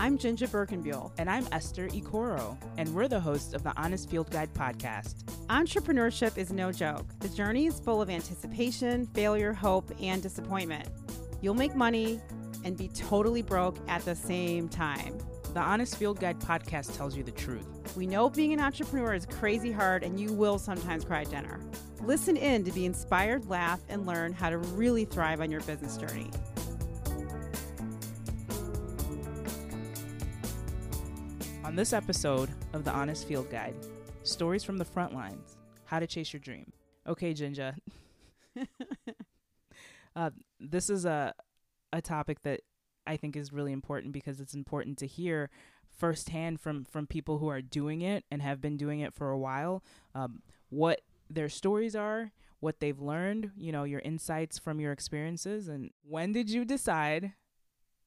I'm JinJa Birkenbeuel. And I'm Esther Ikoro, and we're the hosts of the Honest Field Guide podcast. Entrepreneurship is no joke. The journey is full of anticipation, failure, hope, and disappointment. You'll make money and be totally broke at the same time. The Honest Field Guide podcast tells you the truth. We know being an entrepreneur is crazy hard, and you will sometimes cry dinner. Listen in to be inspired, laugh, and learn how to really thrive on your business journey. On this episode of the Honest Field Guide, stories from the front lines, how to chase your dream. Okay, Jinja. uh, this is a a topic that I think is really important because it's important to hear firsthand from from people who are doing it and have been doing it for a while. Um, what their stories are, what they've learned, you know, your insights from your experiences, and when did you decide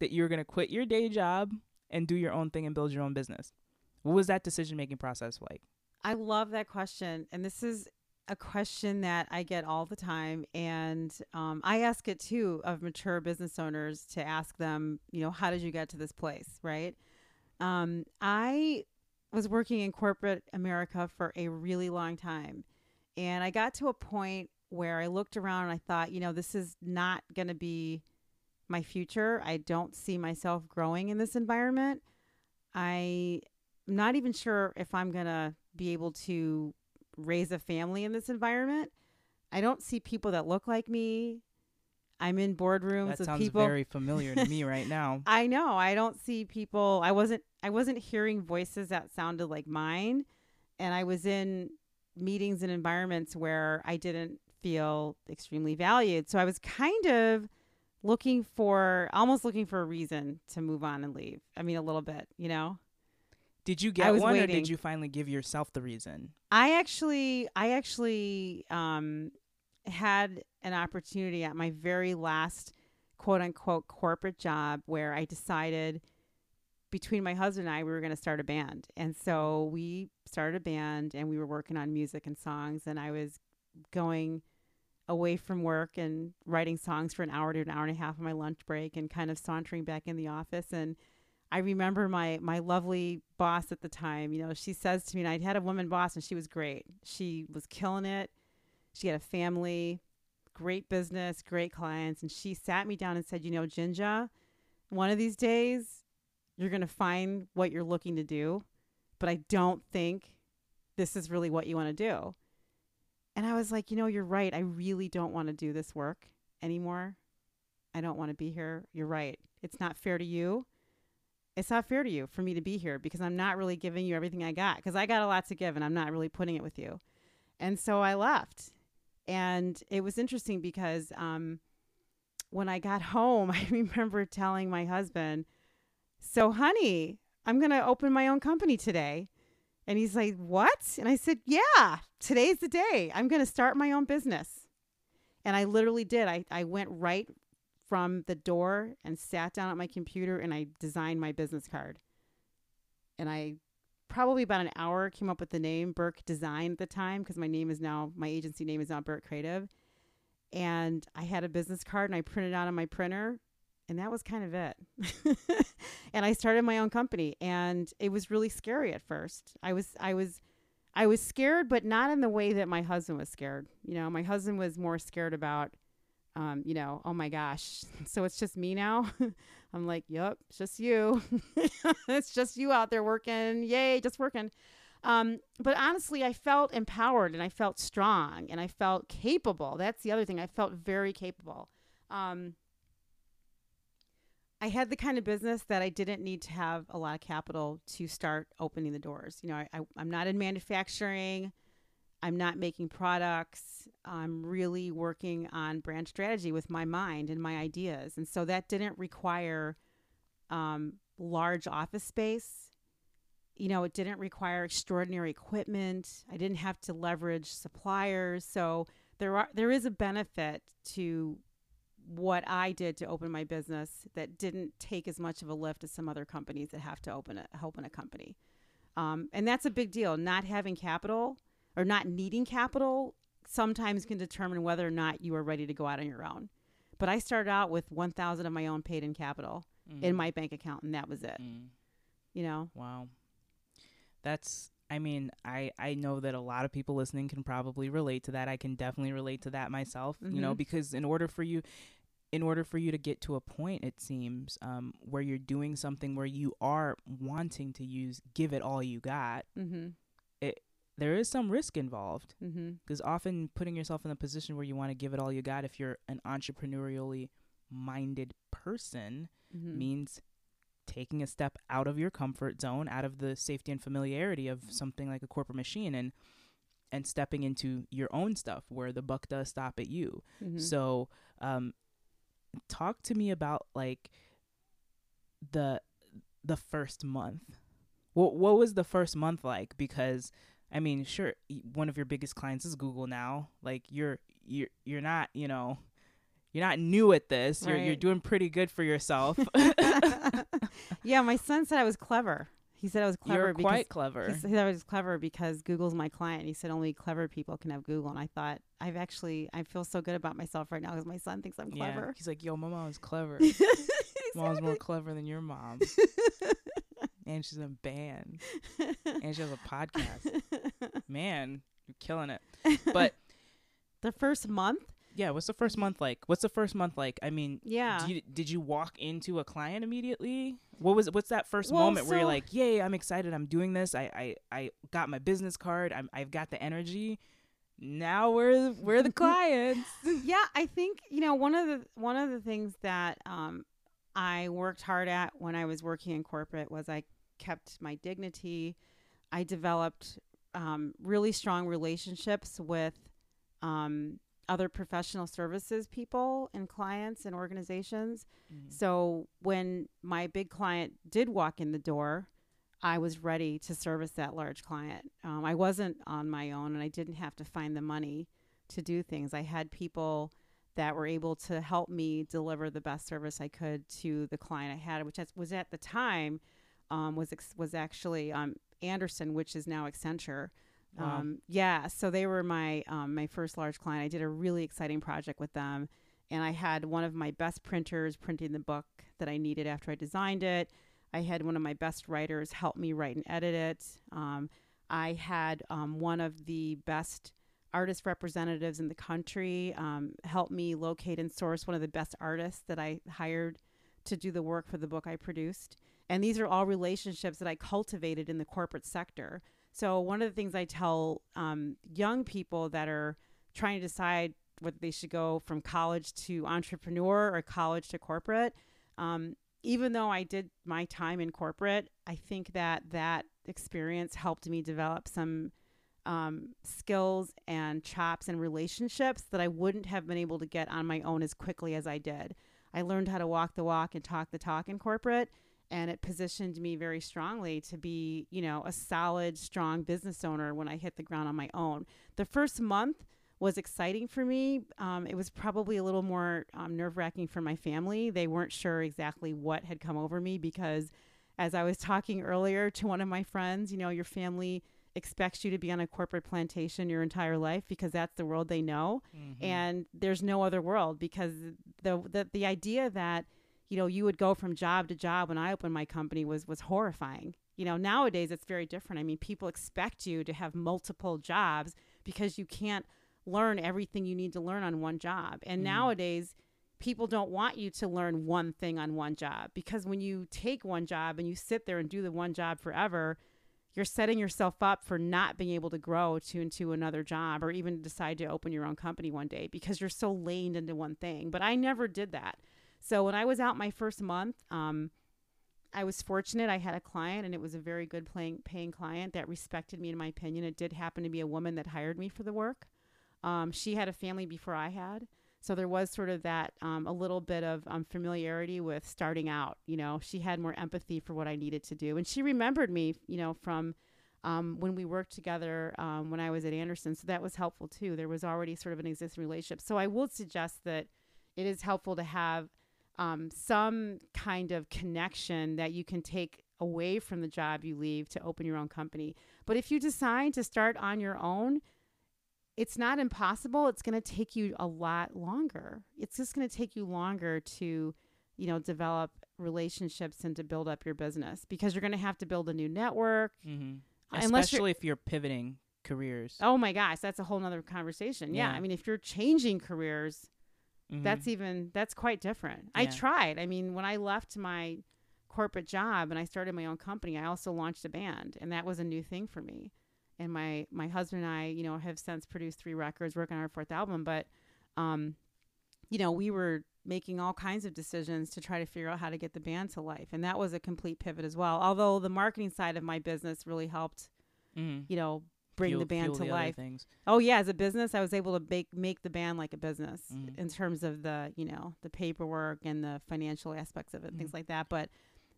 that you were going to quit your day job and do your own thing and build your own business? What was that decision making process like? I love that question. And this is a question that I get all the time. And um, I ask it too of mature business owners to ask them, you know, how did you get to this place, right? Um, I was working in corporate America for a really long time. And I got to a point where I looked around and I thought, you know, this is not going to be my future. I don't see myself growing in this environment. I am not even sure if I'm going to be able to raise a family in this environment. I don't see people that look like me. I'm in boardrooms that with sounds people. very familiar to me right now. I know. I don't see people. I wasn't. I wasn't hearing voices that sounded like mine, and I was in meetings and environments where I didn't feel extremely valued. So I was kind of looking for, almost looking for a reason to move on and leave. I mean, a little bit, you know. Did you get one, or did you finally give yourself the reason? I actually, I actually um, had an opportunity at my very last quote unquote corporate job where I decided between my husband and I, we were going to start a band. And so we started a band and we were working on music and songs. And I was going away from work and writing songs for an hour to an hour and a half on my lunch break and kind of sauntering back in the office. And I remember my my lovely boss at the time, you know, she says to me, and I had a woman boss and she was great. She was killing it. She had a family, great business, great clients. And she sat me down and said, you know, Jinja, one of these days you're going to find what you're looking to do, but I don't think this is really what you want to do. And I was like, you know, you're right. I really don't want to do this work anymore. I don't want to be here. You're right. It's not fair to you. It's not fair to you for me to be here because I'm not really giving you everything I got because I got a lot to give and I'm not really putting it with you. And so I left. And it was interesting because um, when I got home, I remember telling my husband, So, honey, I'm going to open my own company today. And he's like, What? And I said, Yeah, today's the day. I'm going to start my own business. And I literally did. I, I went right from the door and sat down at my computer and I designed my business card. And I probably about an hour came up with the name Birk Design at the time because my name is now, my agency name is now Birk Creative. And I had a business card and I printed out on my printer and that was kind of it. and I started my own company and it was really scary at first. I was I was I was scared but not in the way that my husband was scared. You know, my husband was more scared about um, you know, oh my gosh. So it's just me now. I'm like, "Yep, it's just you. it's just you out there working. Yay, just working." Um, but honestly, I felt empowered and I felt strong and I felt capable. That's the other thing. I felt very capable. Um, I had the kind of business that I didn't need to have a lot of capital to start opening the doors. You know, I, I, I'm not in manufacturing. I'm not making products. I'm really working on brand strategy with my mind and my ideas. And so that didn't require um, large office space. You know, it didn't require extraordinary equipment. I didn't have to leverage suppliers. So there are there is a benefit to what I did to open my business that didn't take as much of a lift as some other companies that have to open a open a company. Um, and that's a big deal. Not having capital or not needing capital sometimes can determine whether or not you are ready to go out on your own. But I started out with 1000 of my own paid in capital Mm. in my bank account and that was it. Mm. you know. Wow. That's I mean, I I know that a lot of people listening can probably relate to that. I can definitely relate to that myself, you know, Mhm. because in order for you in order for you to get to a point it seems um where you're doing something where you are wanting to use give it all you got, Mhm. there is some risk involved Mhm. because often putting yourself in a position where you want to give it all you got if you're an entrepreneurially minded person Mhm. means taking a step out of your comfort zone, out of the safety and familiarity of something like a corporate machine and and stepping into your own stuff where the buck does stop at you. Mhm. So, um talk to me about like the the first month. What what was the first month like because I mean, sure, one of your biggest clients is Google now. Like you're you're you're not, you know, you're not new at this. You're you're doing pretty good for yourself. yeah, my son said I was clever. He said I was clever You're quite clever. he said I was clever because Google's my client. He said only clever people can have Google, and I thought I've actually I feel so good about myself right now because my son thinks I'm Yeah. clever. He's like, yo, my mom's clever. Mom's more clever than your mom. and she's in a band. And she has a podcast. Man, you're killing it. But the first month, yeah, what's the first month like? What's the first month like? I mean, yeah, you, did you walk into a client immediately? What was what's that first Well, moment where you're like, "Yay, I'm excited. I'm doing this. I I, I got my business card. I'm, I've got the energy. Now we're we're the clients." yeah, I think you know one of the one of the things that um, I worked hard at when I was working in corporate was I kept my dignity. I developed um, really strong relationships with um, other professional services people and clients and organizations. So when my big client did walk in the door, I was ready to service that large client. Um, I wasn't on my own, and I didn't have to find the money to do things. I had people that were able to help me deliver the best service I could to the client I had, which was at the time um, was ex- was actually um, Andersen, which is now Accenture. Wow. Um, yeah, so they were my um, my first large client. I did a really exciting project with them, and I had one of my best printers printing the book that I needed after I designed it. I had one of my best writers help me write and edit it. Um, I had um, one of the best artist representatives in the country um, help me locate and source one of the best artists that I hired to do the work for the book I produced. And these are all relationships that I cultivated in the corporate sector. So, one of the things I tell um, young people that are trying to decide whether they should go from college to entrepreneur or college to corporate, um, even though I did my time in corporate, I think that that experience helped me develop some um, skills and chops and relationships that I wouldn't have been able to get on my own as quickly as I did. I learned how to walk the walk and talk the talk in corporate, and it positioned me very strongly to be, you know, a solid, strong business owner when I hit the ground on my own. The first month was exciting for me. Um, it was probably a little more um, nerve wracking for my family. They weren't sure exactly what had come over me because, as I was talking earlier to one of my friends, you know, your family expects you to be on a corporate plantation your entire life because that's the world they know Mhm. and there's no other world because the, the the idea that you know you would go from job to job when I opened my company was was horrifying. You know, nowadays it's very different. I mean, people expect you to have multiple jobs because you can't learn everything you need to learn on one job. And Mm. nowadays people don't want you to learn one thing on one job because when you take one job and you sit there and do the one job forever, you're setting yourself up for not being able to grow to into another job or even decide to open your own company one day because you're so laned into one thing. But I never did that. So when I was out my first month, um, I was fortunate. I had a client, and it was a very good playing, paying client that respected me, in my opinion. It did happen to be a woman that hired me for the work. Um, she had a family before I had. So there was sort of that um, a little bit of um, familiarity with starting out. You know, she had more empathy for what I needed to do, and she remembered me. You know, from um, when we worked together um, when I was at Andersen, so that was helpful too. There was already sort of an existing relationship. So I will suggest that it is helpful to have um, some kind of connection that you can take away from the job you leave to open your own company. But if you decide to start on your own, it's not impossible. It's going to take you a lot longer. It's just going to take you longer to you know, develop relationships and to build up your business because you're going to have to build a new network. Mm-hmm. You're- Especially if you're pivoting careers. Oh my gosh, that's a whole nother conversation. Yeah. Yeah. I mean, if you're changing careers, Mhm. that's even that's quite different. I tried. I mean, when I left my corporate job and I started my own company, I also launched a band, and that was a new thing for me. And my my husband and I, you know, have since produced three records, working on our fourth album. But, um, you know, we were making all kinds of decisions to try to figure out how to get the band to life, and that was a complete pivot as well. Although the marketing side of my business really helped, Mhm. you know, bring Fuel- the band to the life. Things. Oh yeah, as a business, I was able to make make the band like a business Mhm. in terms of the you know the paperwork and the financial aspects of it, things Mhm. like that. But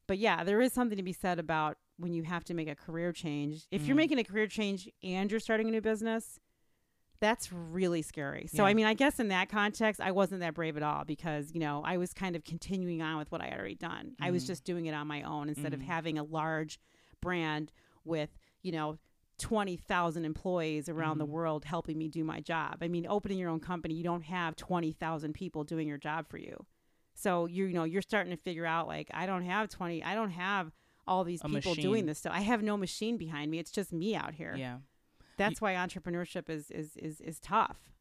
but yeah, there is something to be said about when you have to make a career change. If you're Mhm. making a career change and you're starting a new business, that's really scary. So I mean, I guess in that context, I wasn't that brave at all because you know I was kind of continuing on with what I had already done. I was Mhm. just doing it on my own instead of Mhm. having a large brand with you know 20,000 employees around the Mhm. world helping me do my job. I mean, opening your own company, you don't have 20,000 people doing your job for you. So you you know, you're starting to figure out like I don't have 20 I don't have all these A people machine. doing this stuff. I have no machine behind me. It's just me out here. Yeah. That's why entrepreneurship is is is is tough.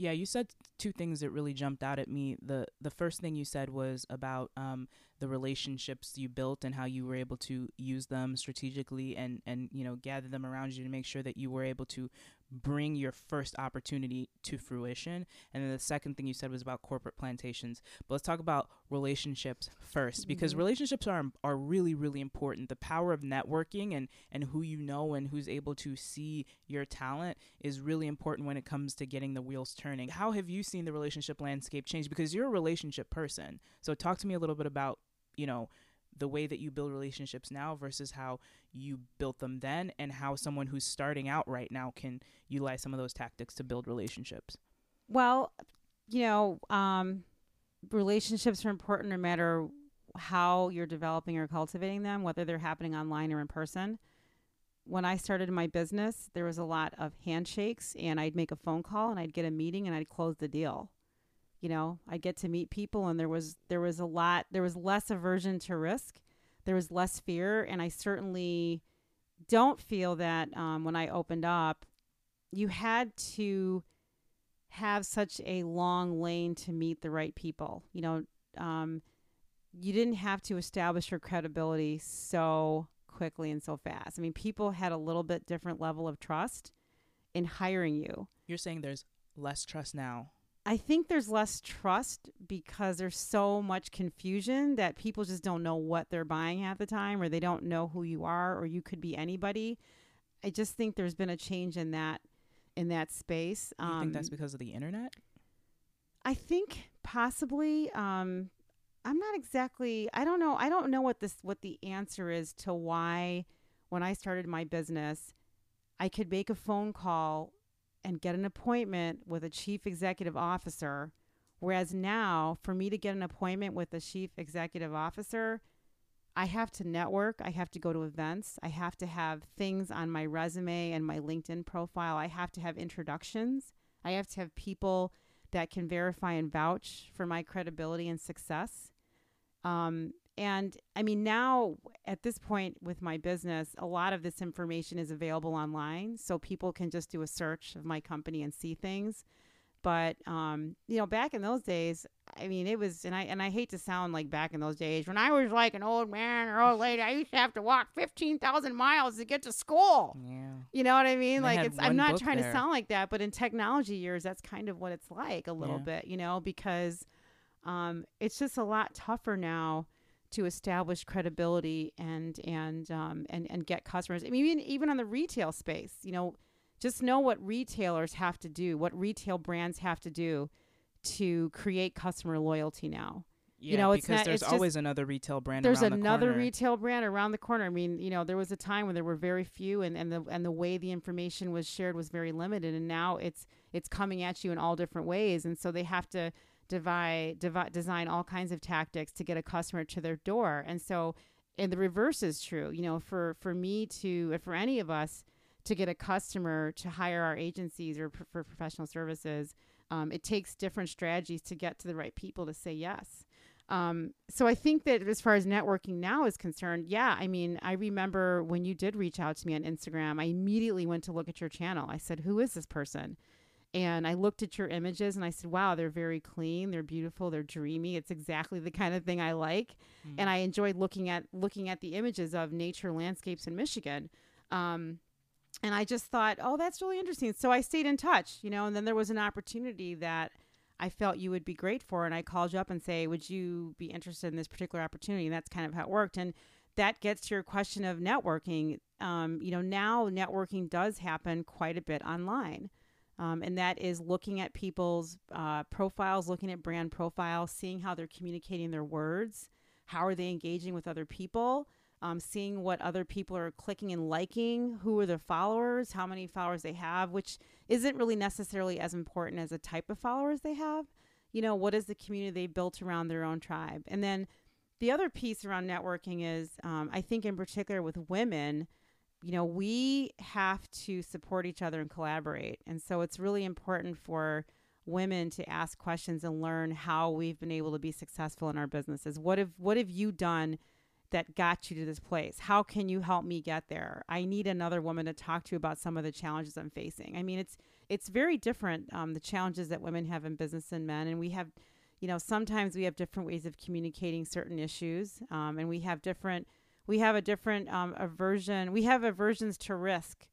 Yeah, you said two things that really jumped out at me. The the first thing you said was about um, the relationships you built and how you were able to use them strategically and and you know gather them around you to make sure that you were able to bring your first opportunity to fruition. And then the second thing you said was about corporate plantations. But let's talk about relationships first because Mhm. relationships are are really really important. The power of networking and and who you know and who's able to see your talent is really important when it comes to getting the wheels turning. How have you seen the relationship landscape change because you're a relationship person. So talk to me a little bit about, you know, the way that you build relationships now versus how you built them then and how someone who's starting out right now can utilize some of those tactics to build relationships. Well, you know, um, relationships are important no matter how you're developing or cultivating them, whether they're happening online or in person. When I started my business, there was a lot of handshakes, and I'd make a phone call and I'd get a meeting and I'd close the deal. You know, I'd get to meet people, and there was there was a lot, there was less aversion to risk, there was less fear, and I certainly don't feel that um, when I opened up, you had to have such a long lane to meet the right people. You know, um, you didn't have to establish your credibility so quickly and so fast. I mean, people had a little bit different level of trust in hiring you. You're saying there's less trust now. I think there's less trust because there's so much confusion that people just don't know what they're buying half the time or they don't know who you are or you could be anybody. I just think there's been a change in that in that space. Do you think that's Um, because of the internet? I think possibly. Um, I'm not exactly. I don't know. I don't know what this what the answer is to why when I started my business, I could make a phone call and get an appointment with a chief executive officer, whereas now for me to get an appointment with a chief executive officer, I have to network. I have to go to events. I have to have things on my resume and my LinkedIn profile. I have to have introductions. I have to have people that can verify and vouch for my credibility and success. Um, and I mean, now at this point with my business, a lot of this information is available online. So people can just do a search of my company and see things. But, um, you know, back in those days, I mean, it was, and I, and I hate to sound like back in those days when I was like an old man or old lady, I used to have to walk 15,000 miles to get to school. Yeah. You know what I mean? They like had it's I'm not trying to sound like that, but in technology years that's kind of what it's like a little Yeah. bit, you know, because um it's just a lot tougher now to establish credibility and and um and and get customers. I mean even even on the retail space, you know, just know what retailers have to do, what retail brands have to do to create customer loyalty now Yeah, know, it's because not- there's it's just- always another retail brand there's around the another corner. retail brand around the corner. I mean, you know, there was a time when there were very few, and, and the and the way the information was shared was very limited, and now it's it's coming at you in all different ways, and so they have to divide, divide design all kinds of tactics to get a customer to their door, and so and the reverse is true. You know, for for me to for any of us to get a customer to hire our agencies or pr- for professional services, um, it takes different strategies to get to the right people to say yes. Um, so I think that as far as networking now is concerned, yeah, I mean, I remember when you did reach out to me on Instagram, I immediately went to look at your channel. I said, Who is this person? And I looked at your images and I said, Wow, they're very clean, they're beautiful, they're dreamy. It's exactly the kind of thing I like. Mm. And I enjoyed looking at looking at the images of nature landscapes in Michigan. Um, and I just thought, oh, that's really interesting. So I stayed in touch, you know, and then there was an opportunity that I felt you would be great for. And I called you up and say, would you be interested in this particular opportunity? And that's kind of how it worked. And that gets to your question of networking. Um, you know, now networking does happen quite a bit online. Um, and that is looking at people's uh, profiles, looking at brand profiles, seeing how they're communicating their words, how are they engaging with other people, um, seeing what other people are clicking and liking, who are their followers, how many followers they have, which isn't really necessarily as important as the type of followers they have. You know, what is the community they built around their own tribe? And then the other piece around networking is, um, I think, in particular with women, you know, we have to support each other and collaborate. And so it's really important for women to ask questions and learn how we've been able to be successful in our businesses. What have what have you done that got you to this place? How can you help me get there? I need another woman to talk to about some of the challenges I'm facing. I mean, it's it's very different um, the challenges that women have in business and men, and we have, you know, sometimes we have different ways of communicating certain issues, um, and we have different we have a different um, aversion. We have aversions to risk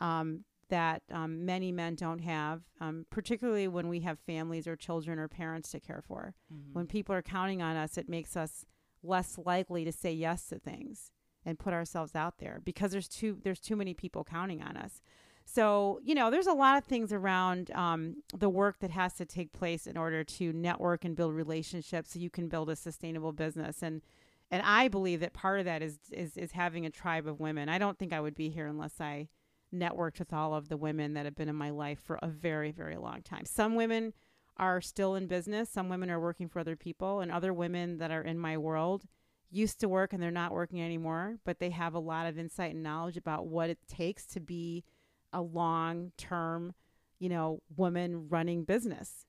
um, that um, many men don't have, um, particularly when we have families or children or parents to care for. Mm-hmm. When people are counting on us, it makes us less likely to say yes to things and put ourselves out there because there's too there's too many people counting on us. So you know, there's a lot of things around um, the work that has to take place in order to network and build relationships, so you can build a sustainable business. And and I believe that part of that is is is having a tribe of women. I don't think I would be here unless I networked with all of the women that have been in my life for a very very long time. Some women are still in business. Some women are working for other people, and other women that are in my world used to work and they're not working anymore, but they have a lot of insight and knowledge about what it takes to be a long term, you know, woman running business.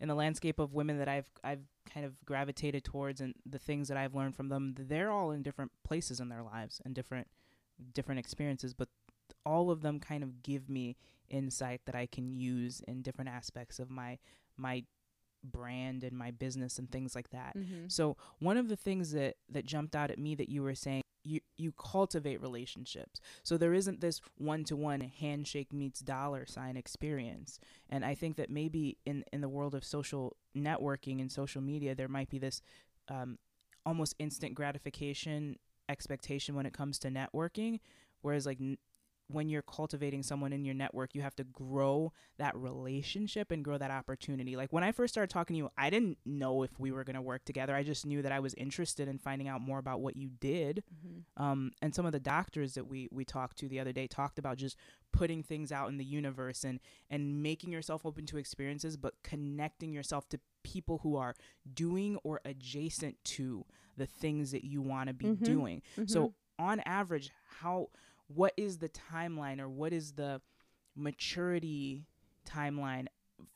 In the landscape of women that I've I've kind of gravitated towards and the things that I've learned from them, they're all in different places in their lives and different different experiences, but all of them kind of give me insight that I can use in different aspects of my my brand and my business and things like that. Mm-hmm. So one of the things that that jumped out at me that you were saying you you cultivate relationships. So there isn't this one-to-one handshake meets dollar sign experience. And I think that maybe in in the world of social networking and social media there might be this um, almost instant gratification expectation when it comes to networking whereas like n- when you're cultivating someone in your network, you have to grow that relationship and grow that opportunity. Like when I first started talking to you, I didn't know if we were going to work together. I just knew that I was interested in finding out more about what you did. Mm-hmm. Um, and some of the doctors that we we talked to the other day talked about just putting things out in the universe and and making yourself open to experiences, but connecting yourself to people who are doing or adjacent to the things that you want to be mm-hmm. doing. Mm-hmm. So on average, how what is the timeline or what is the maturity timeline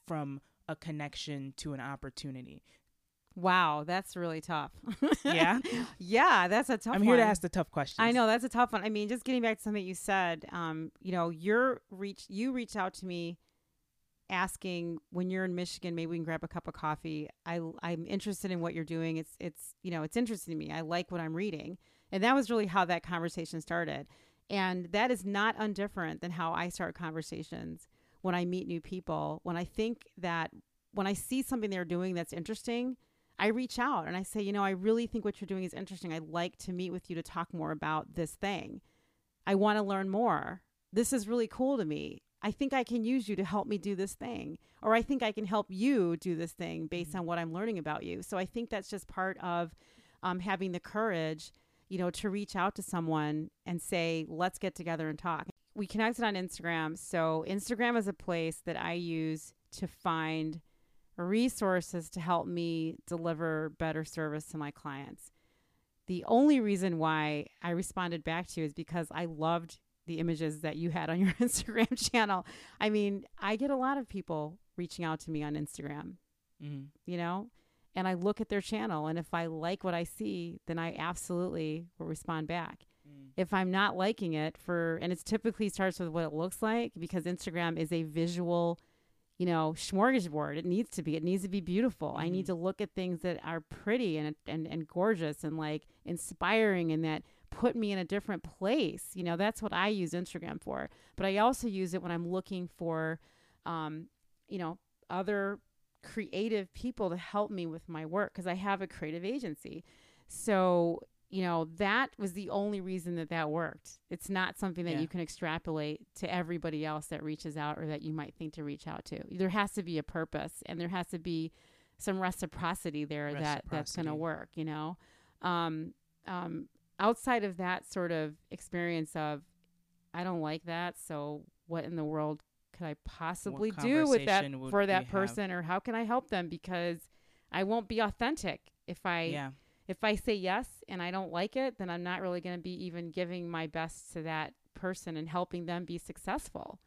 from a connection to an opportunity? Wow, that's really tough. yeah. yeah, that's a tough I'm here to ask the tough questions. I know that's a tough one. I mean, just getting back to something you said, um, you know, you're reach you reached out to me asking when you're in Michigan, maybe we can grab a cup of coffee. I I'm interested in what you're doing. It's it's you know, it's interesting to me. I like what I'm reading. And that was really how that conversation started. And that is not undifferent than how I start conversations when I meet new people. When I think that when I see something they're doing that's interesting, I reach out and I say, you know, I really think what you're doing is interesting. I'd like to meet with you to talk more about this thing. I want to learn more. This is really cool to me. I think I can use you to help me do this thing. Or I think I can help you do this thing based mm-hmm. on what I'm learning about you. So I think that's just part of um, having the courage you know, to reach out to someone and say, let's get together and talk. We connected on Instagram. So, Instagram is a place that I use to find resources to help me deliver better service to my clients. The only reason why I responded back to you is because I loved the images that you had on your Instagram channel. I mean, I get a lot of people reaching out to me on Instagram, mm-hmm. you know, and I look at their channel. And if I like what I see, then I absolutely will respond back. Mm. If I'm not liking it for, and it's typically starts with what it looks like because Instagram is a visual, you know, smorgasbord. It needs to be. It needs to be beautiful. I need Mhm. to look at things that are pretty and and and gorgeous and like inspiring and that put me in a different place. You know, that's what I use Instagram for. But I also use it when I'm looking for, um, you know, other creative people to help me with my work because I have a creative agency. So, you know, that was the only reason that that worked. It's not something that Yeah. you can extrapolate to everybody else that reaches out or that you might think to reach out to. There has to be a purpose and there has to be some reciprocity there that that's going to work, you know. Um, um, outside of that sort of experience of I don't like that, so what in the world could I possibly do with that for that have? person or how can I help them because I won't be authentic if I yeah. if I say yes and I don't like it, then I'm not really going to be even giving my best to that person and helping them be successful.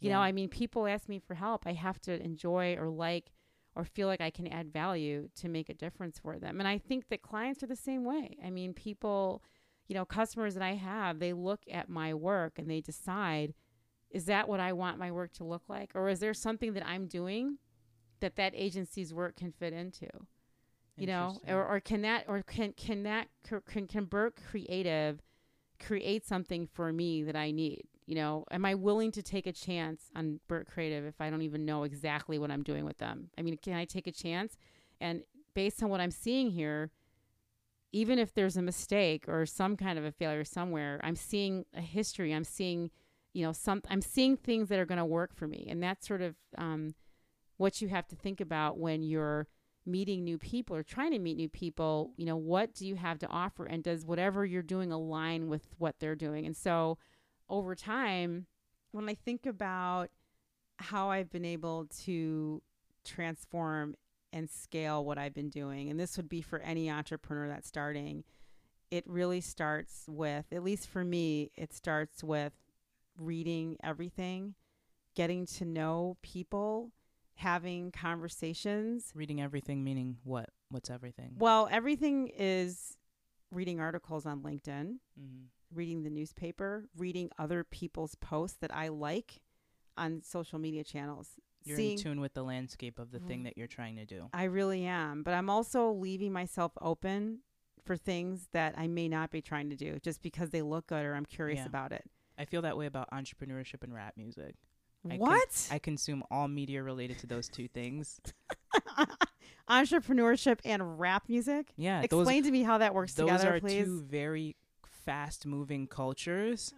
You know, I mean, people ask me for help. I have to enjoy or like or feel like I can add value to make a difference for them. And I think that clients are the same way. I mean, people, you know, customers that I have, they look at my work and they decide, is that what I want my work to look like? Or is there something that I'm doing that that agency's work can fit into? you know or, or can that or can can that can can Birk creative create something for me that i need? You know am i willing to take a chance on Birk creative if i don't even know exactly what i'm doing with them? I mean can i take a chance? And based on what i'm seeing here even if there's a mistake or some kind of a failure somewhere i'm seeing a history. I'm seeing you know some i'm seeing things that are going to work for me. And that's sort of um, what you have to think about when you're meeting new people or trying to meet new people. You know what do you have to offer? And does whatever you're doing align with what they're doing? And so over time when i think about how i've been able to transform and scale what i've been doing and this would be for any entrepreneur that's starting it really starts with at least for me it starts with reading everything getting to know people having conversations Reading everything meaning what? What's everything? well, everything is reading articles on LinkedIn, hmm reading the newspaper, reading other people's posts that I like on social media channels. You're seeing in tune with the landscape of the thing Mm. that you're trying to do. I really am, but I'm also leaving myself open for things that I may not be trying to do just because they look good or I'm curious Yeah. about it. I feel that way about entrepreneurship and rap music. I what? I consume all media related to those two things. Entrepreneurship and rap music? Yeah, those Explain to me how that works those together, are please. two very fast moving cultures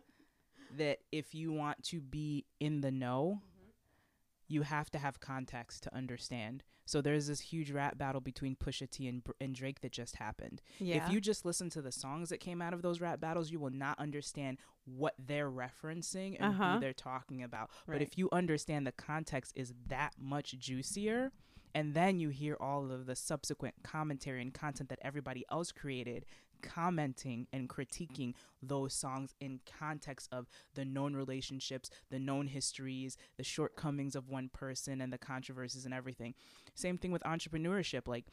that if you want to be in the know you have to have context to understand so there's this huge rap battle between Pusha T and, and Drake that just happened yeah. if you just listen to the songs that came out of those rap battles you will not understand what they're referencing and Uh-huh. who they're talking about but if you understand the context is that much juicier and then you hear all of the subsequent commentary and content that everybody else created commenting and critiquing those songs in context of the known relationships, the known histories, the shortcomings of one person and the controversies and everything. Same thing with entrepreneurship like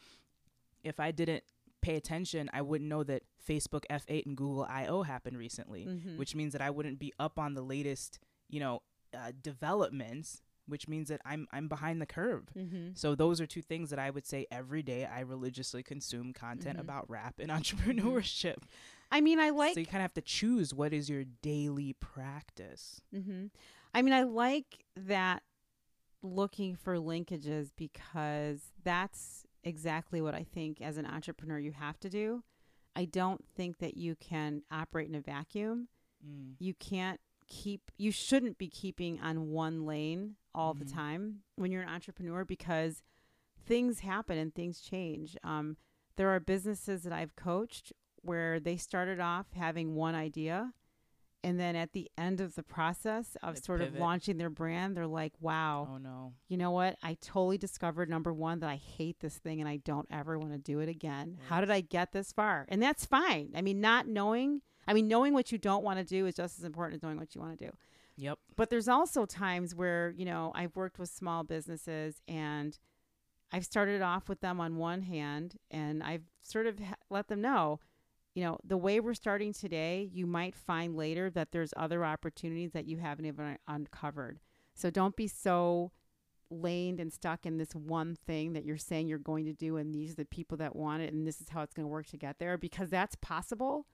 if I didn't pay attention, I wouldn't know that Facebook F8 and Google I/O happened recently Mhm. which means that I wouldn't be up on the latest, you know, uh, developments, which means that I'm I'm behind the curve. mm-hmm. So those are two things that I would say every day I religiously consume content Mhm. about rap and entrepreneurship. I mean, I like so you kind of have to choose what is your daily practice. Mm-hmm. I mean, I like that looking for linkages because that's exactly what I think as an entrepreneur you have to do. I don't think that you can operate in a vacuum. Mm. You can't keep, you shouldn't be keeping on one lane all the Mhm. time when you're an entrepreneur because things happen and things change. Um, there are businesses that I've coached where they started off having one idea and then at the end of the process of They sort of launching their brand they're like wow Oh no. you know what i totally discovered number one that i hate this thing and i don't ever want to do it again how did i get this far and that's fine i mean not knowing i mean knowing what you don't want to do is just as important as knowing what you want to do Yep. but there's also times where you know i've worked with small businesses and I've started off with them on one hand, and I've sort of let them know, you know, the way we're starting today, you might find later that there's other opportunities that you haven't even uncovered. So don't be so laned and stuck in this one thing that you're saying you're going to do and these are the people that want it and this is how it's going to work to get there because that's possible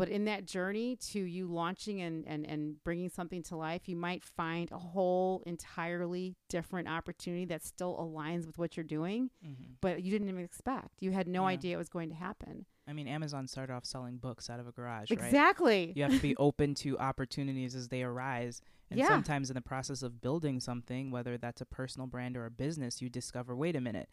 but in that journey to you launching and, and, and bringing something to life you might find a whole entirely different opportunity that still aligns with what you're doing Mm-hmm. but you didn't even expect you had no Yeah. idea it was going to happen I mean, Amazon started off selling books out of a garage, right? exactly You have to be open to opportunities as they arise. And Yeah. sometimes in the process of building something, whether that's a personal brand or a business, you discover, wait a minute,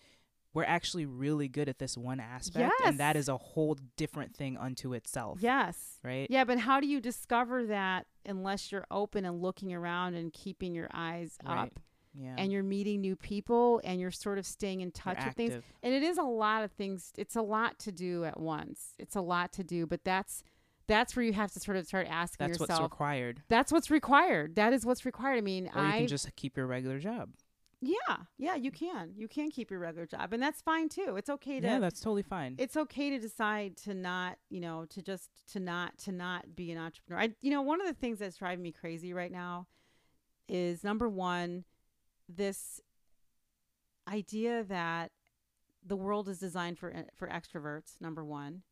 we're actually really good at this one aspect. And that is a whole different thing unto itself. yes Right? yeah but how do you discover that unless you're open and looking around and keeping your eyes Right. up Yeah. and you're meeting new people and you're sort of staying in You're touch with things. And it is a lot of things. It's a lot to do at once. It's a lot to do, but that's that's where you have to sort of start asking yourself. That's what's required. that's what's required. That is what's required. I mean, Or you I can just keep your regular job. Yeah, yeah, you can. You can keep your regular job, and that's fine too. It's okay to Yeah, that's totally fine. it's okay to decide to not, you know, to just to not to not be an entrepreneur. I you know, one of the things that's driving me crazy right now is number 1 this idea that the world is designed for eh, for extroverts, number 1.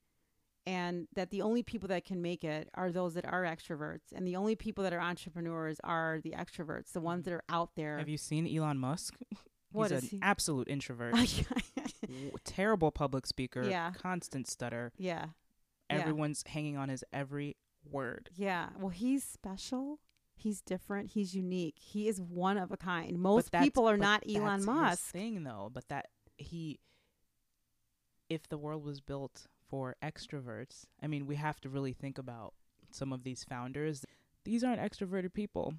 And that the only people that can make it are those that are extroverts, and the only people that are entrepreneurs are the extroverts, the ones that are out there. Have you seen Elon Musk? What He's is an he? absolute introvert. Terrible public speaker. Yeah. Constant stutter. yeah. Yeah. Everyone's hanging on his every word. Yeah. Well, he's special. He's different. He's unique. He is one of a kind. Most people are not Elon Musk. thing though, but that he if the world was built for extroverts, I mean, we have to really think about some of these founders. These aren't extroverted people.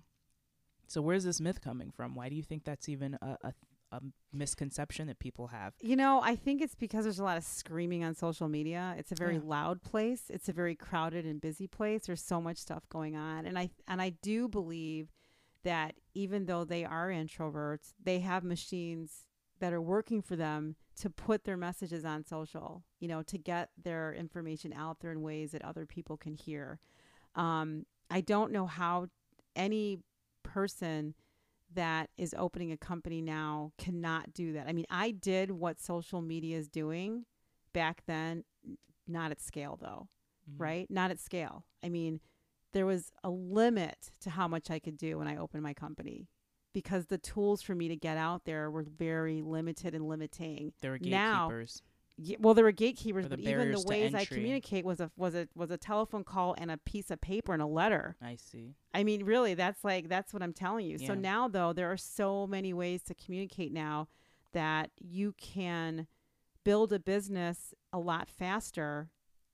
So where's this myth coming from? Why do you think that's even a, a, a misconception that people have? You know, I think it's because there's a lot of screaming on social media. It's a very Yeah. loud place. It's a very crowded and busy place. There's so much stuff going on. And I and I do believe that even though they are introverts, they have machines that are working for them to put their messages on social, you know, to get their information out there in ways that other people can hear. Um, I don't know how any person that is opening a company now cannot do that. I mean, I did what social media is doing back then, not at scale though, Mhm. right? Not at scale. I mean, there was a limit to how much I could do when I opened my company because the tools for me to get out there were very limited and limiting. There were Now- gatekeepers. Well, there were gatekeepers, the but even the ways I communicate was a was a was a telephone call and a piece of paper and a letter. I see. I mean, really, that's like that's what I'm telling you. So now though, there are so many ways to communicate now that you can build a business a lot faster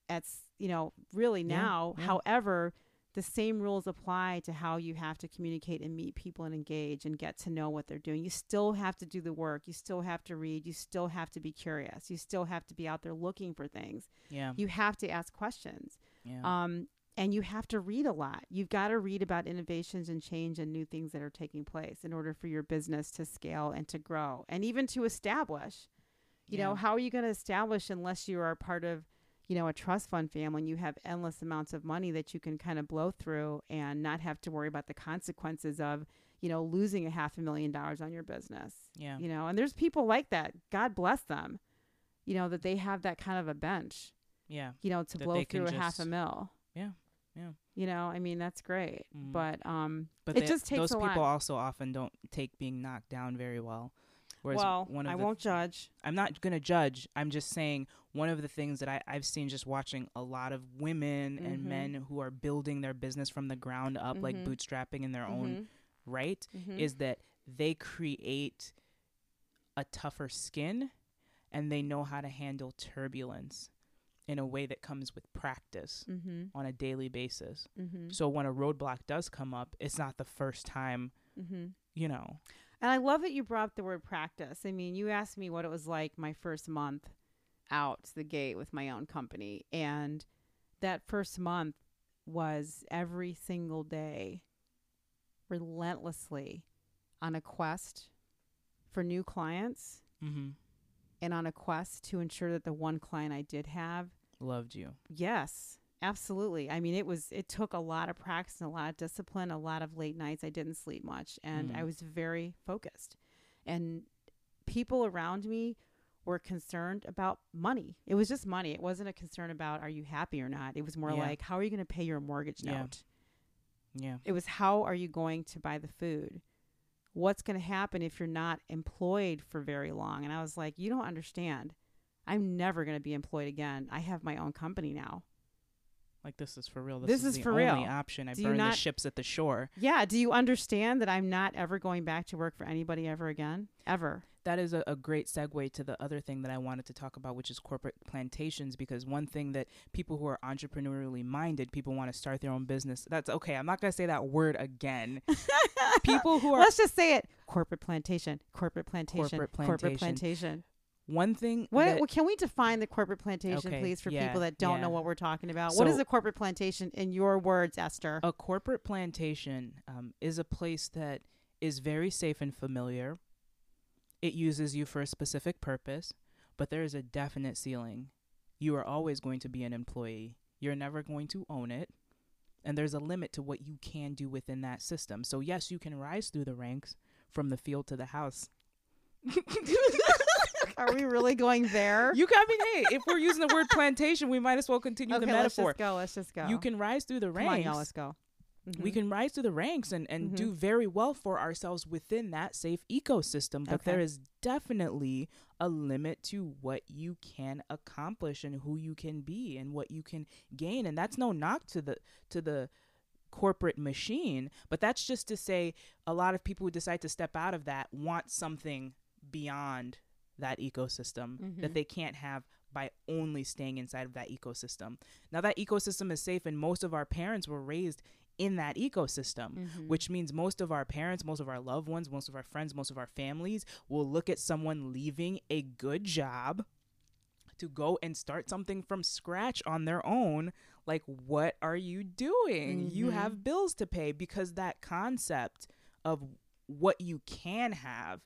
at you know, really now. yeah. However, the same rules apply to how you have to communicate and meet people and engage and get to know what they're doing. You still have to do the work. You still have to read. You still have to be curious. You still have to be out there looking for things. Yeah. You have to ask questions. yeah. Um, and you have to read a lot. You've got to read about innovations and change and new things that are taking place in order for your business to scale and to grow and even to establish. You know, how are you going to establish unless you are part of, you know, a trust fund family and you have endless amounts of money that you can kind of blow through and not have to worry about the consequences of, you know, losing a half a million dollars on your business. yeah. You know, and there's people like that. God bless them. You know, that they have that kind of a bench Yeah. you know, to That blow through a half a mil. Yeah, yeah. You know, I mean, that's great. Mhm. But um But it they- just takes those people lot. also often don't take being knocked down very well. Whereas well, one of I the won't judge. I'm not going to judge. I'm just saying one of the things that I, I've seen just watching a lot of women Mhm. and men who are building their business from the ground up, like Mhm. bootstrapping in their own right, Mhm. is that they create a tougher skin and they know how to handle turbulence in a way that comes with practice Mhm. on a daily basis. Mhm. So when a roadblock does come up, it's not the first time, Mhm. you know. And I love that you brought up the word practice. I mean, you asked me what it was like my first month out the gate with my own company. And that first month was every single day relentlessly on a quest for new clients Mm-hmm. and on a quest to ensure that the one client I did have, Loved you. yes, absolutely. I mean, it was it took a lot of practice and a lot of discipline, a lot of late nights. I didn't sleep much, and I Mm. was very focused. And people around me were concerned about money. It was just money. It wasn't a concern about are you happy or not. It was more Yeah. like how are you going to pay your mortgage Yeah. note? Yeah. It was how are you going to buy the food? What's going to happen if you're not employed for very long? And I was like, you don't understand. I'm never going to be employed again. I have my own company now. Like this is for real. This, This is, is the for only real. option. I Do burn the ships at the shore. Yeah. Do you understand that I'm not ever going back to work for anybody ever again? Ever. That is a, a great segue to the other thing that I wanted to talk about, which is corporate plantations. Because one thing that people who are entrepreneurially minded, people want to start their own business. That's okay. I'm not going to say that word again. people who are Let's just say it. Corporate plantation. Corporate plantation. Corporate Corporate plantation. One thing. What, that- well, can we define the corporate plantation, Okay, please, for yeah, people that don't know what we're talking about? what is a corporate plantation in your words, Esther? A corporate plantation um, is a place that is very safe and familiar. It uses you for a specific purpose, but there is a definite ceiling. You are always going to be an employee. You're never going to own it. And there's a limit to what you can do within that system. So, yes, you can rise through the ranks from the field to the house. Are we really going there? You got me. Hey, if we're using the word plantation, we might as well continue okay, the metaphor. let's just go. Let's just go. You can rise through the Come ranks. on, y'all. Let's go. we Mhm. can rise through the ranks and, and do Mhm. very well for ourselves within that safe ecosystem but there Okay. is definitely a limit to what you can accomplish and who you can be and what you can gain and that's no knock to the to the corporate machine but that's just to say a lot of people who decide to step out of that want something beyond that ecosystem that Mhm. they can't have by only staying inside of that ecosystem now that ecosystem is safe and most of our parents were raised in that ecosystem Mhm. which means most of our parents, most of our loved ones, most of our friends, most of our families will look at someone leaving a good job to go and start something from scratch on their own. Like, what are you doing? You Mhm. have bills to pay because that concept of what you can have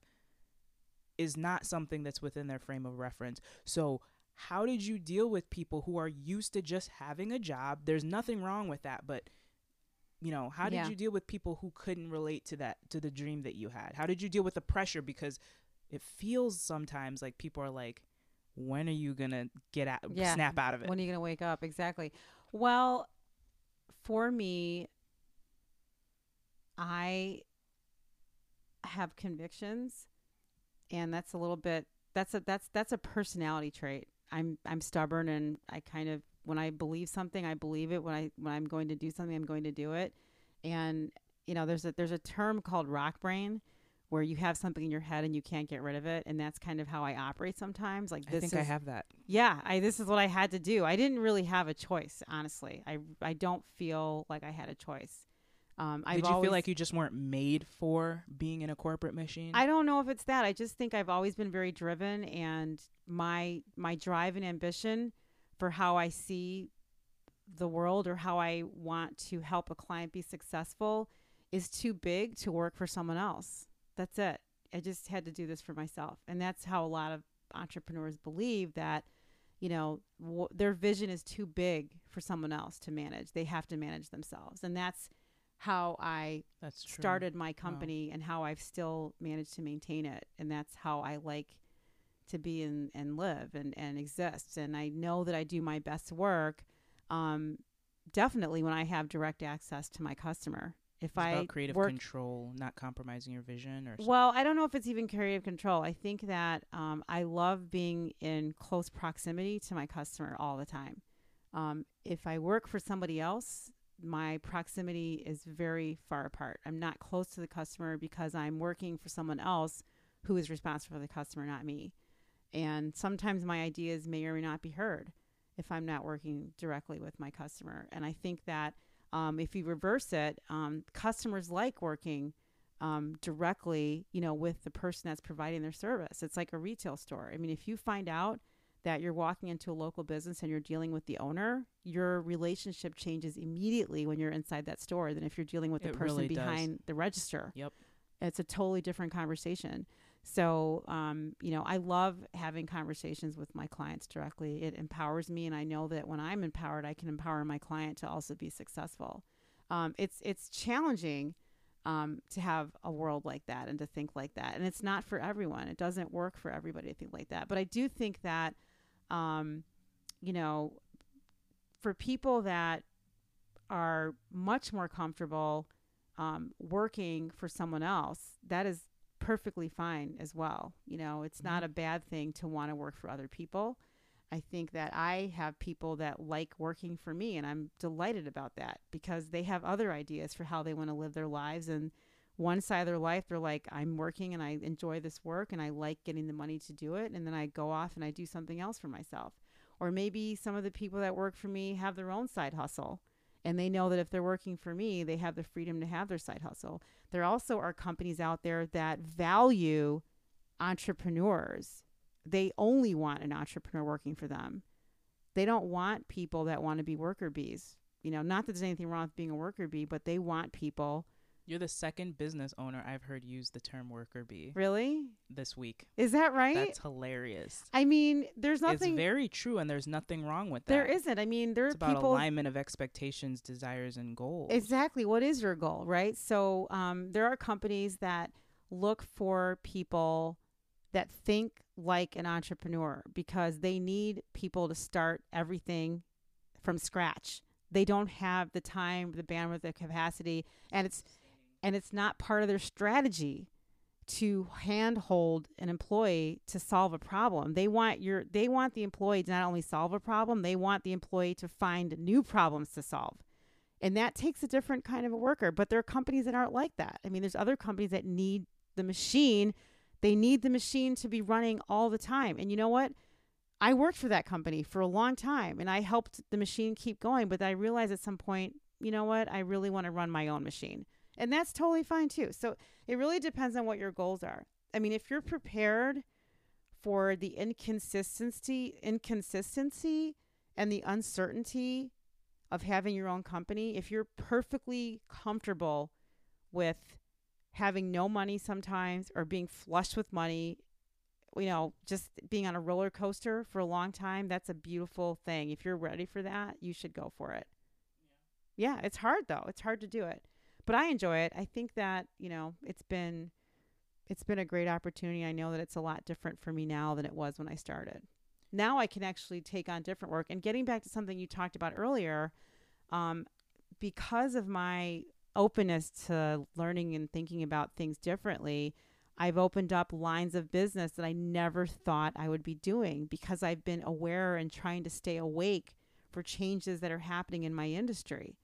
is not something that's within their frame of reference. So, how did you deal with people who are used to just having a job? There's nothing wrong with that, but you know, how did Yeah. you deal with people who couldn't relate to that to the dream that you had? How did you deal with the pressure because it feels sometimes like people are like when are you going to get out Yeah. snap out of it? When are you going to wake up? Exactly. Well, for me, I have convictions, and that's a little bit that's a that's that's a personality trait. I'm I'm stubborn, and I kind of when I believe something, I believe it. When I when I'm going to do something, I'm going to do it. And you know, there's a there's a term called rock brain. Where you have something in your head and you can't get rid of it, and that's kind of how I operate sometimes. Like this I think is I have that. yeah, I this is what I had to do. I didn't really have a choice, honestly. I I don't feel like I had a choice. Um, I've Did you always, feel like you just weren't made for being in a corporate machine? I don't know if it's that. I just think I've always been very driven, and my my drive and ambition for how I see the world or how I want to help a client be successful is too big to work for someone else. That's it. I just had to do this for myself, and that's how a lot of entrepreneurs believe that you know w- their vision is too big for someone else to manage. They have to manage themselves, and that's how I That's true. started my company and how I've still managed to maintain it. And that's how I like to be and, and live and, and exist. And I know that I do my best work um, definitely when I have direct access to my customer. If It's I about creative work control, not compromising your vision or something. well, I don't know if it's even creative control. I think that um, I love being in close proximity to my customer all the time. Um, if I work for somebody else, my proximity is very far apart. I'm not close to the customer because I'm working for someone else who is responsible for the customer, not me. And sometimes my ideas may or may not be heard if I'm not working directly with my customer. And I think that um, if you reverse it, um, customers like working um, directly, you know, with the person that's providing their service. It's like a retail store. I mean, if you find out that you're walking into a local business and you're dealing with the owner, your relationship changes immediately when you're inside that store than if you're dealing with the It person really does. behind the register. Yep. It's a totally different conversation. So, um, you know, I love having conversations with my clients directly. It empowers me, and I know that when I'm empowered, I can empower my client to also be successful. Um, it's it's challenging um, to have a world like that and to think like that, and it's not for everyone. It doesn't work for everybody to think like that. But I do think that, um, you know, for people that are much more comfortable um, working for someone else, that is perfectly fine as well. You know, it's mm-hmm. not a bad thing to want to work for other people. I think that I have people that like working for me, and I'm delighted about that because they have other ideas for how they want to live their lives. And one side of their life, they're like, I'm working and I enjoy this work and I like getting the money to do it. And then I go off and I do something else for myself. Or maybe some of the people that work for me have their own side hustle and they know that if they're working for me, they have the freedom to have their side hustle. There also are companies out there that value entrepreneurs. They only want an entrepreneur working for them. They don't want people that want to be worker bees. You know, not that there's anything wrong with being a worker bee, but they want people you're the second business owner I've heard use the term worker bee. Really? This week. Is that right? That's hilarious. I mean, there's nothing. It's very true, and there's nothing wrong with that. There isn't. I mean, there it's are about people. alignment of expectations, desires, and goals. Exactly. What is your goal, right? So, um, there are companies that look for people that think like an entrepreneur because they need people to start everything from scratch. They don't have the time, the bandwidth, the capacity, and it's and it's not part of their strategy to handhold an employee to solve a problem. They want your they want the employee to not only solve a problem, they want the employee to find new problems to solve. And that takes a different kind of a worker, but there are companies that aren't like that. I mean, there's other companies that need the machine. They need the machine to be running all the time. And you know what? I worked for that company for a long time and I helped the machine keep going, but I realized at some point, you know what? I really want to run my own machine. And that's totally fine too. So it really depends on what your goals are. I mean, if you're prepared for the inconsistency, inconsistency and the uncertainty of having your own company, if you're perfectly comfortable with having no money sometimes or being flushed with money, you know, just being on a roller coaster for a long time, that's a beautiful thing. If you're ready for that, you should go for it. Yeah, yeah it's hard though. It's hard to do it but I enjoy it. I think that you know it's been it's been a great opportunity. I know that it's a lot different for me now than it was when I started. Now I can actually take on different work. And getting back to something you talked about earlier, um, because of my openness to learning and thinking about things differently, I've opened up lines of business that I never thought I would be doing because I've been aware and trying to stay awake for changes that are happening in my industry.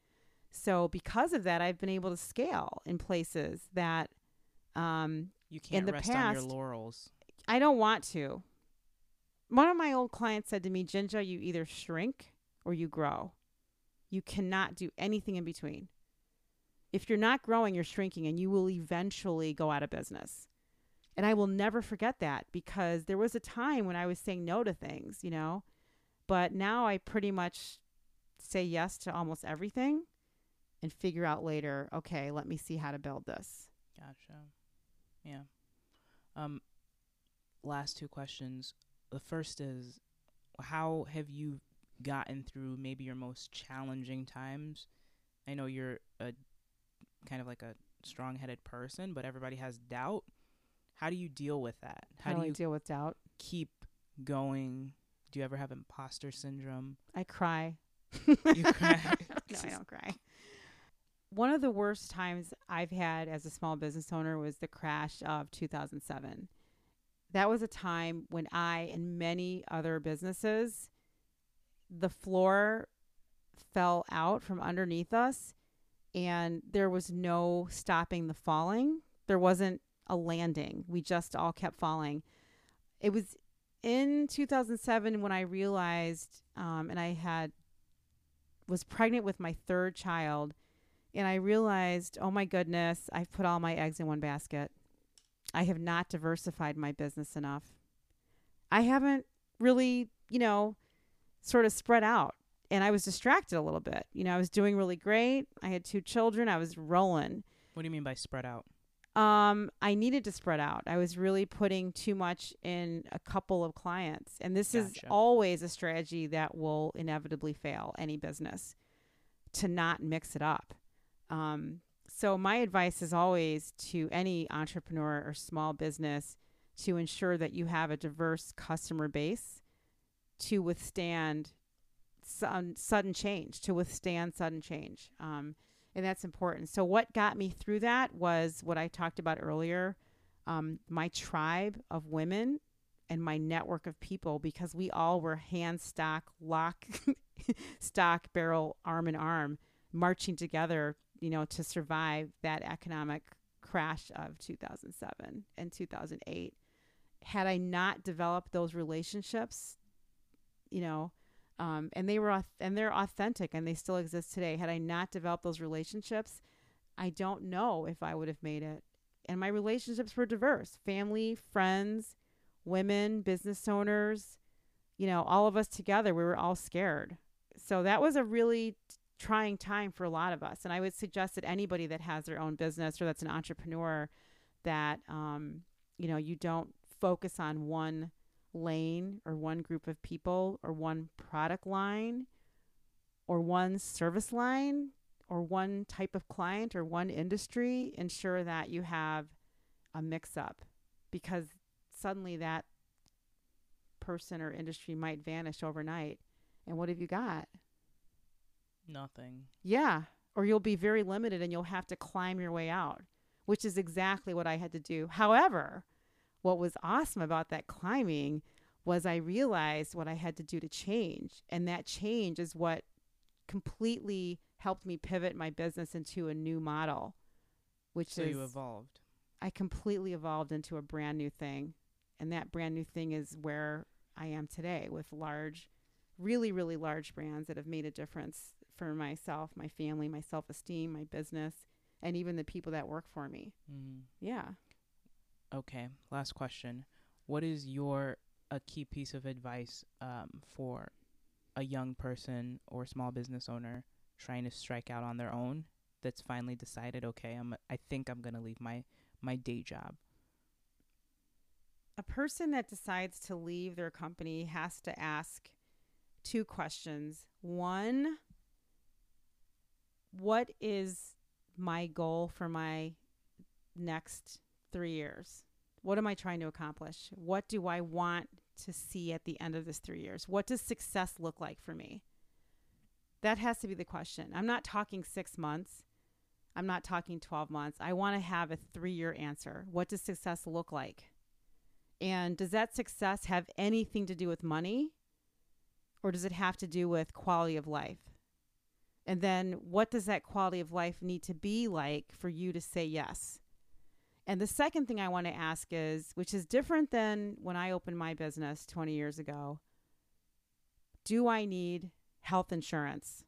So because of that, I've been able to scale in places that um, you can't in the rest past, on your laurels. I don't want to. One of my old clients said to me, JinJa, you either shrink or you grow. You cannot do anything in between. If you're not growing, you're shrinking, and you will eventually go out of business. And I will never forget that because there was a time when I was saying no to things, you know, but now I pretty much say yes to almost everything and figure out later, okay, let me see how to build this. Gotcha. Yeah. Um last two questions. The first is how have you gotten through maybe your most challenging times? I know you're a kind of like a strong-headed person, but everybody has doubt. How do you deal with that? How, how do you deal with doubt? Keep going. Do you ever have imposter syndrome? I cry. you cry. no, I don't cry one of the worst times I've had as a small business owner was the crash of 2007. That was a time when I and many other businesses, the floor fell out from underneath us and there was no stopping the falling. There wasn't a landing. We just all kept falling. It was in 2007 when I realized, um, and I had was pregnant with my third child and I realized, oh my goodness, I've put all my eggs in one basket. I have not diversified my business enough. I haven't really, you know, sort of spread out. And I was distracted a little bit. You know, I was doing really great. I had two children. I was rolling. What do you mean by spread out? Um, I needed to spread out. I was really putting too much in a couple of clients. And this is always a strategy that will inevitably fail any business to not mix it up. Um, so my advice is always to any entrepreneur or small business to ensure that you have a diverse customer base to withstand sudden, sudden change, to withstand sudden change. Um, and that's important. So, what got me through that was what I talked about earlier um, my tribe of women and my network of people, because we all were hand, stock, lock, stock, barrel, arm in arm, marching together, you know, to survive that economic crash of 2007 and 2008. Had I not developed those relationships, you know, um, and they were and they're authentic and they still exist today. Had I not developed those relationships, I don't know if I would have made it. And my relationships were diverse: family, friends, women, business owners. You know, all of us together. We were all scared. So that was a really trying time for a lot of us. And I would suggest that anybody that has their own business or that's an entrepreneur, that um, you know, you don't focus on one lane or one group of people or one product line or one service line or one type of client or one industry, ensure that you have a mix up because suddenly that person or industry might vanish overnight. And what have you got? Nothing. Yeah. Or you'll be very limited and you'll have to climb your way out, which is exactly what I had to do. However, what was awesome about that climbing was I realized what I had to do to change. And that change is what completely helped me pivot my business into a new model, which So is you evolved. I completely evolved into a brand new thing. And that brand new thing is where I am today with large, really, really large brands that have made a difference for myself, my family, my self esteem, my business, and even the people that work for me. Mm. Yeah. Okay. Last question. What is your a key piece of advice um, for a young person or small business owner trying to strike out on their own that's finally decided, okay, I'm I think I'm gonna leave my my day job. A person that decides to leave their company has to ask two questions. One, what is my goal for my next three years? What am I trying to accomplish? What do I want to see at the end of this three years? What does success look like for me? That has to be the question. I'm not talking six months. I'm not talking 12 months. I want to have a three year answer. What does success look like? And does that success have anything to do with money? Or does it have to do with quality of life? And then what does that quality of life need to be like for you to say yes? And the second thing I want to ask is, which is different than when I opened my business 20 years ago, do I need health insurance?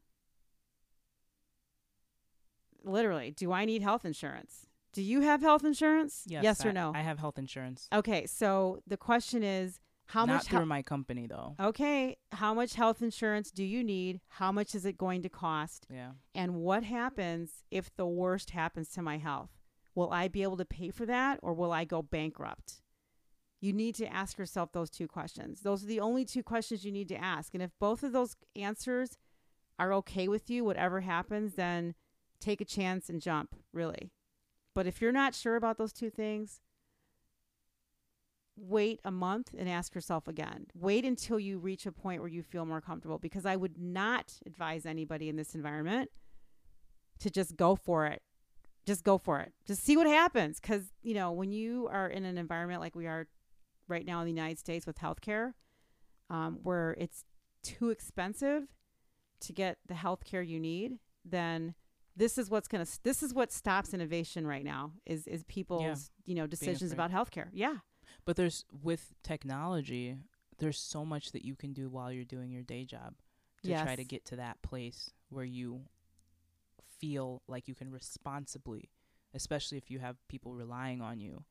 Literally, do I need health insurance? Do you have health insurance? Yes, or I- no? I have health insurance. okay, so the question is how Not much through hel- my company though. Okay, how much health insurance do you need? How much is it going to cost? Yeah. And what happens if the worst happens to my health? Will I be able to pay for that or will I go bankrupt? You need to ask yourself those two questions. Those are the only two questions you need to ask. And if both of those answers are okay with you, whatever happens, then take a chance and jump, really. But if you're not sure about those two things, wait a month and ask yourself again. Wait until you reach a point where you feel more comfortable because I would not advise anybody in this environment to just go for it. Just go for it. Just see what happens cuz you know, when you are in an environment like we are right now in the United States with healthcare, um, where it's too expensive to get the healthcare you need, then this is what's going to this is what stops innovation right now is is people's, you know, decisions about healthcare. Yeah. But there's with technology, there's so much that you can do while you're doing your day job to try to get to that place where you feel like you can responsibly, especially if you have people relying on you,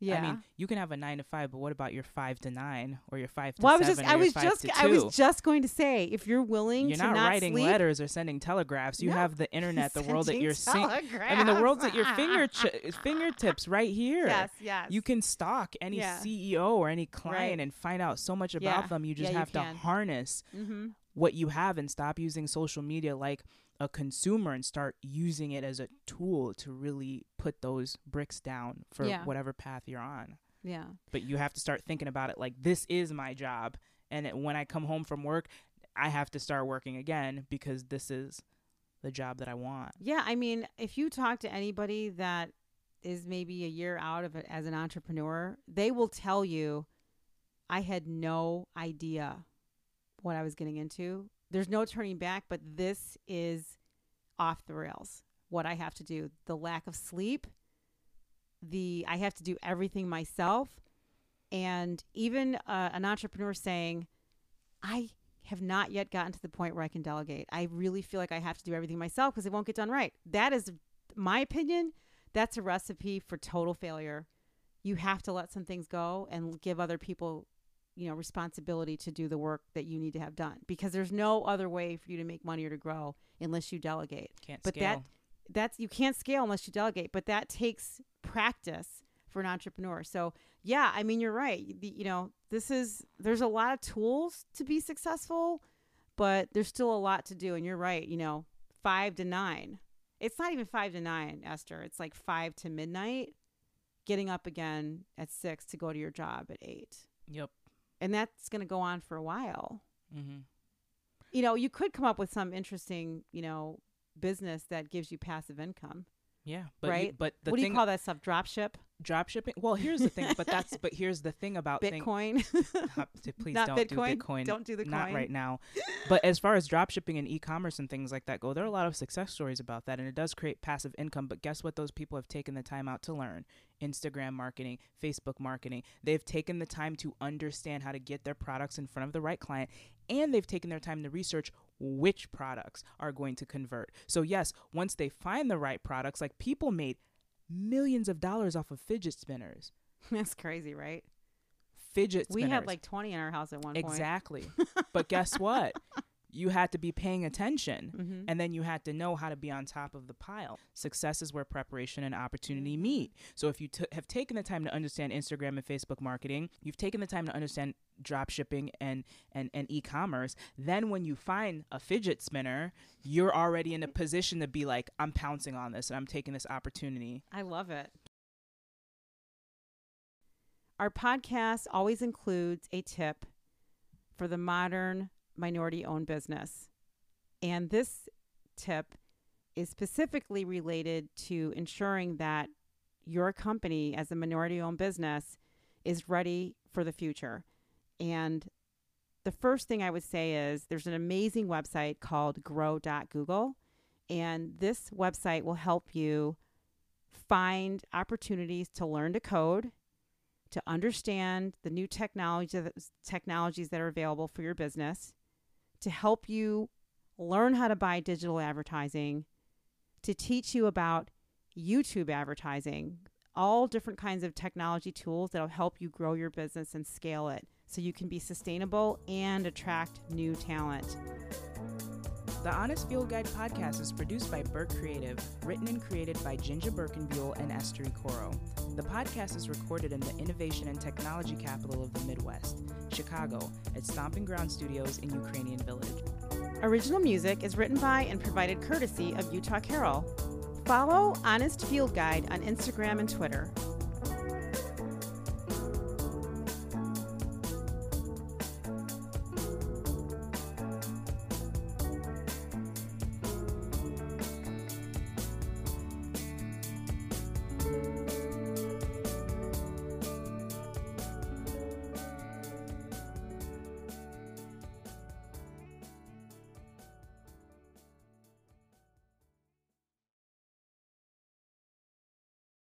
Yeah. I mean, you can have a nine to five, but what about your five to nine or your five to well, I was seven? just, I was just, I was just going to say, if you're willing You're to not, not writing sleep, letters or sending telegraphs. You No. have the internet, the world at your sing- I mean, the world's at your finger telegrams. fingertips right here. Yes, yes. You can stalk any Yeah. CEO or any client Right. and find out so much Yeah. about them. You just Yeah, you have to harness Mm-hmm. what you have and stop using social media like a consumer and start using it as a tool to really put those bricks down for Yeah. whatever path you're on. Yeah. But you have to start thinking about it like this is my job. And it, when I come home from work, I have to start working again because this is the job that I want. Yeah, I mean, if you talk to anybody that is maybe a year out of it as an entrepreneur, they will tell you, I had no idea what I was getting into. There's no turning back, but this is off the rails. What I have to do, the lack of sleep, the I have to do everything myself, and even uh, an entrepreneur saying, I have not yet gotten to the point where I can delegate. I really feel like I have to do everything myself because it won't get done right. That is my opinion. That's a recipe for total failure. You have to let some things go and give other people, you know, responsibility to do the work that you need to have done because there's no other way for you to make money or to grow unless you delegate. Can't But scale. that that's you can't scale unless you delegate, but that takes practice for an entrepreneur. So, yeah, I mean you're right. The, you know, this is there's a lot of tools to be successful, but there's still a lot to do and you're right, you know, 5 to 9. It's not even 5 to 9, Esther. It's like 5 to midnight, getting up again at 6 to go to your job at 8. Yep. And that's going to go on for a while. hmm You know, you could come up with some interesting, you know, business that gives you passive income. Yeah. But you- Right? but the what do you call that stuff? Drop ship? Drop shipping. Well, here's the thing. But that's but here's the thing about thing- Bitcoin? Uh, t- please Not don't Bitcoin? do Bitcoin. Don't do the Not coin? right now. but as far as drop shipping and e-commerce and things like that go, there are a lot of success stories about that, and it does create passive income. But guess what? Those people have taken the time out to learn Instagram marketing, Facebook marketing. They've taken the time to understand how to get their products in front of the right client, and they've taken their time to research which products are going to convert. So yes, once they find the right products, like people made millions of dollars off of fidget spinners. That's crazy, right? Fidget We had like 20 in our house at one point. Exactly. but guess what? You had to be paying attention hmm and then you had to know how to be on top of the pile. Success is where preparation and opportunity Mm-hmm. meet. So if you t- have taken the time to understand Instagram and Facebook marketing, you've taken the time to understand drop shipping and, and, and e-commerce, then when you find a fidget spinner, you're already in a position to be like, I'm pouncing on this and I'm taking this opportunity. I love it. Our podcast always includes a tip for the modern minority owned business. And this tip is specifically related to ensuring that your company, as a minority owned business, is ready for the future. And the first thing I would say is there's an amazing website called grow.google. And this website will help you find opportunities to learn to code, to understand the new technology, technologies that are available for your business, to help you learn how to buy digital advertising, to teach you about YouTube advertising, all different kinds of technology tools that'll help you grow your business and scale it so you can be sustainable and attract new talent. The Honest Field Guide podcast is produced by Birk Creative, written and created by JinJa Birkenbeuel and Esther Coro. The podcast is recorded in the innovation and technology capital of the Midwest, Chicago, at Stomping Ground Studios in Ukrainian Village. Original music is written by and provided courtesy of Utah Carol. Follow Honest Field Guide on Instagram and Twitter.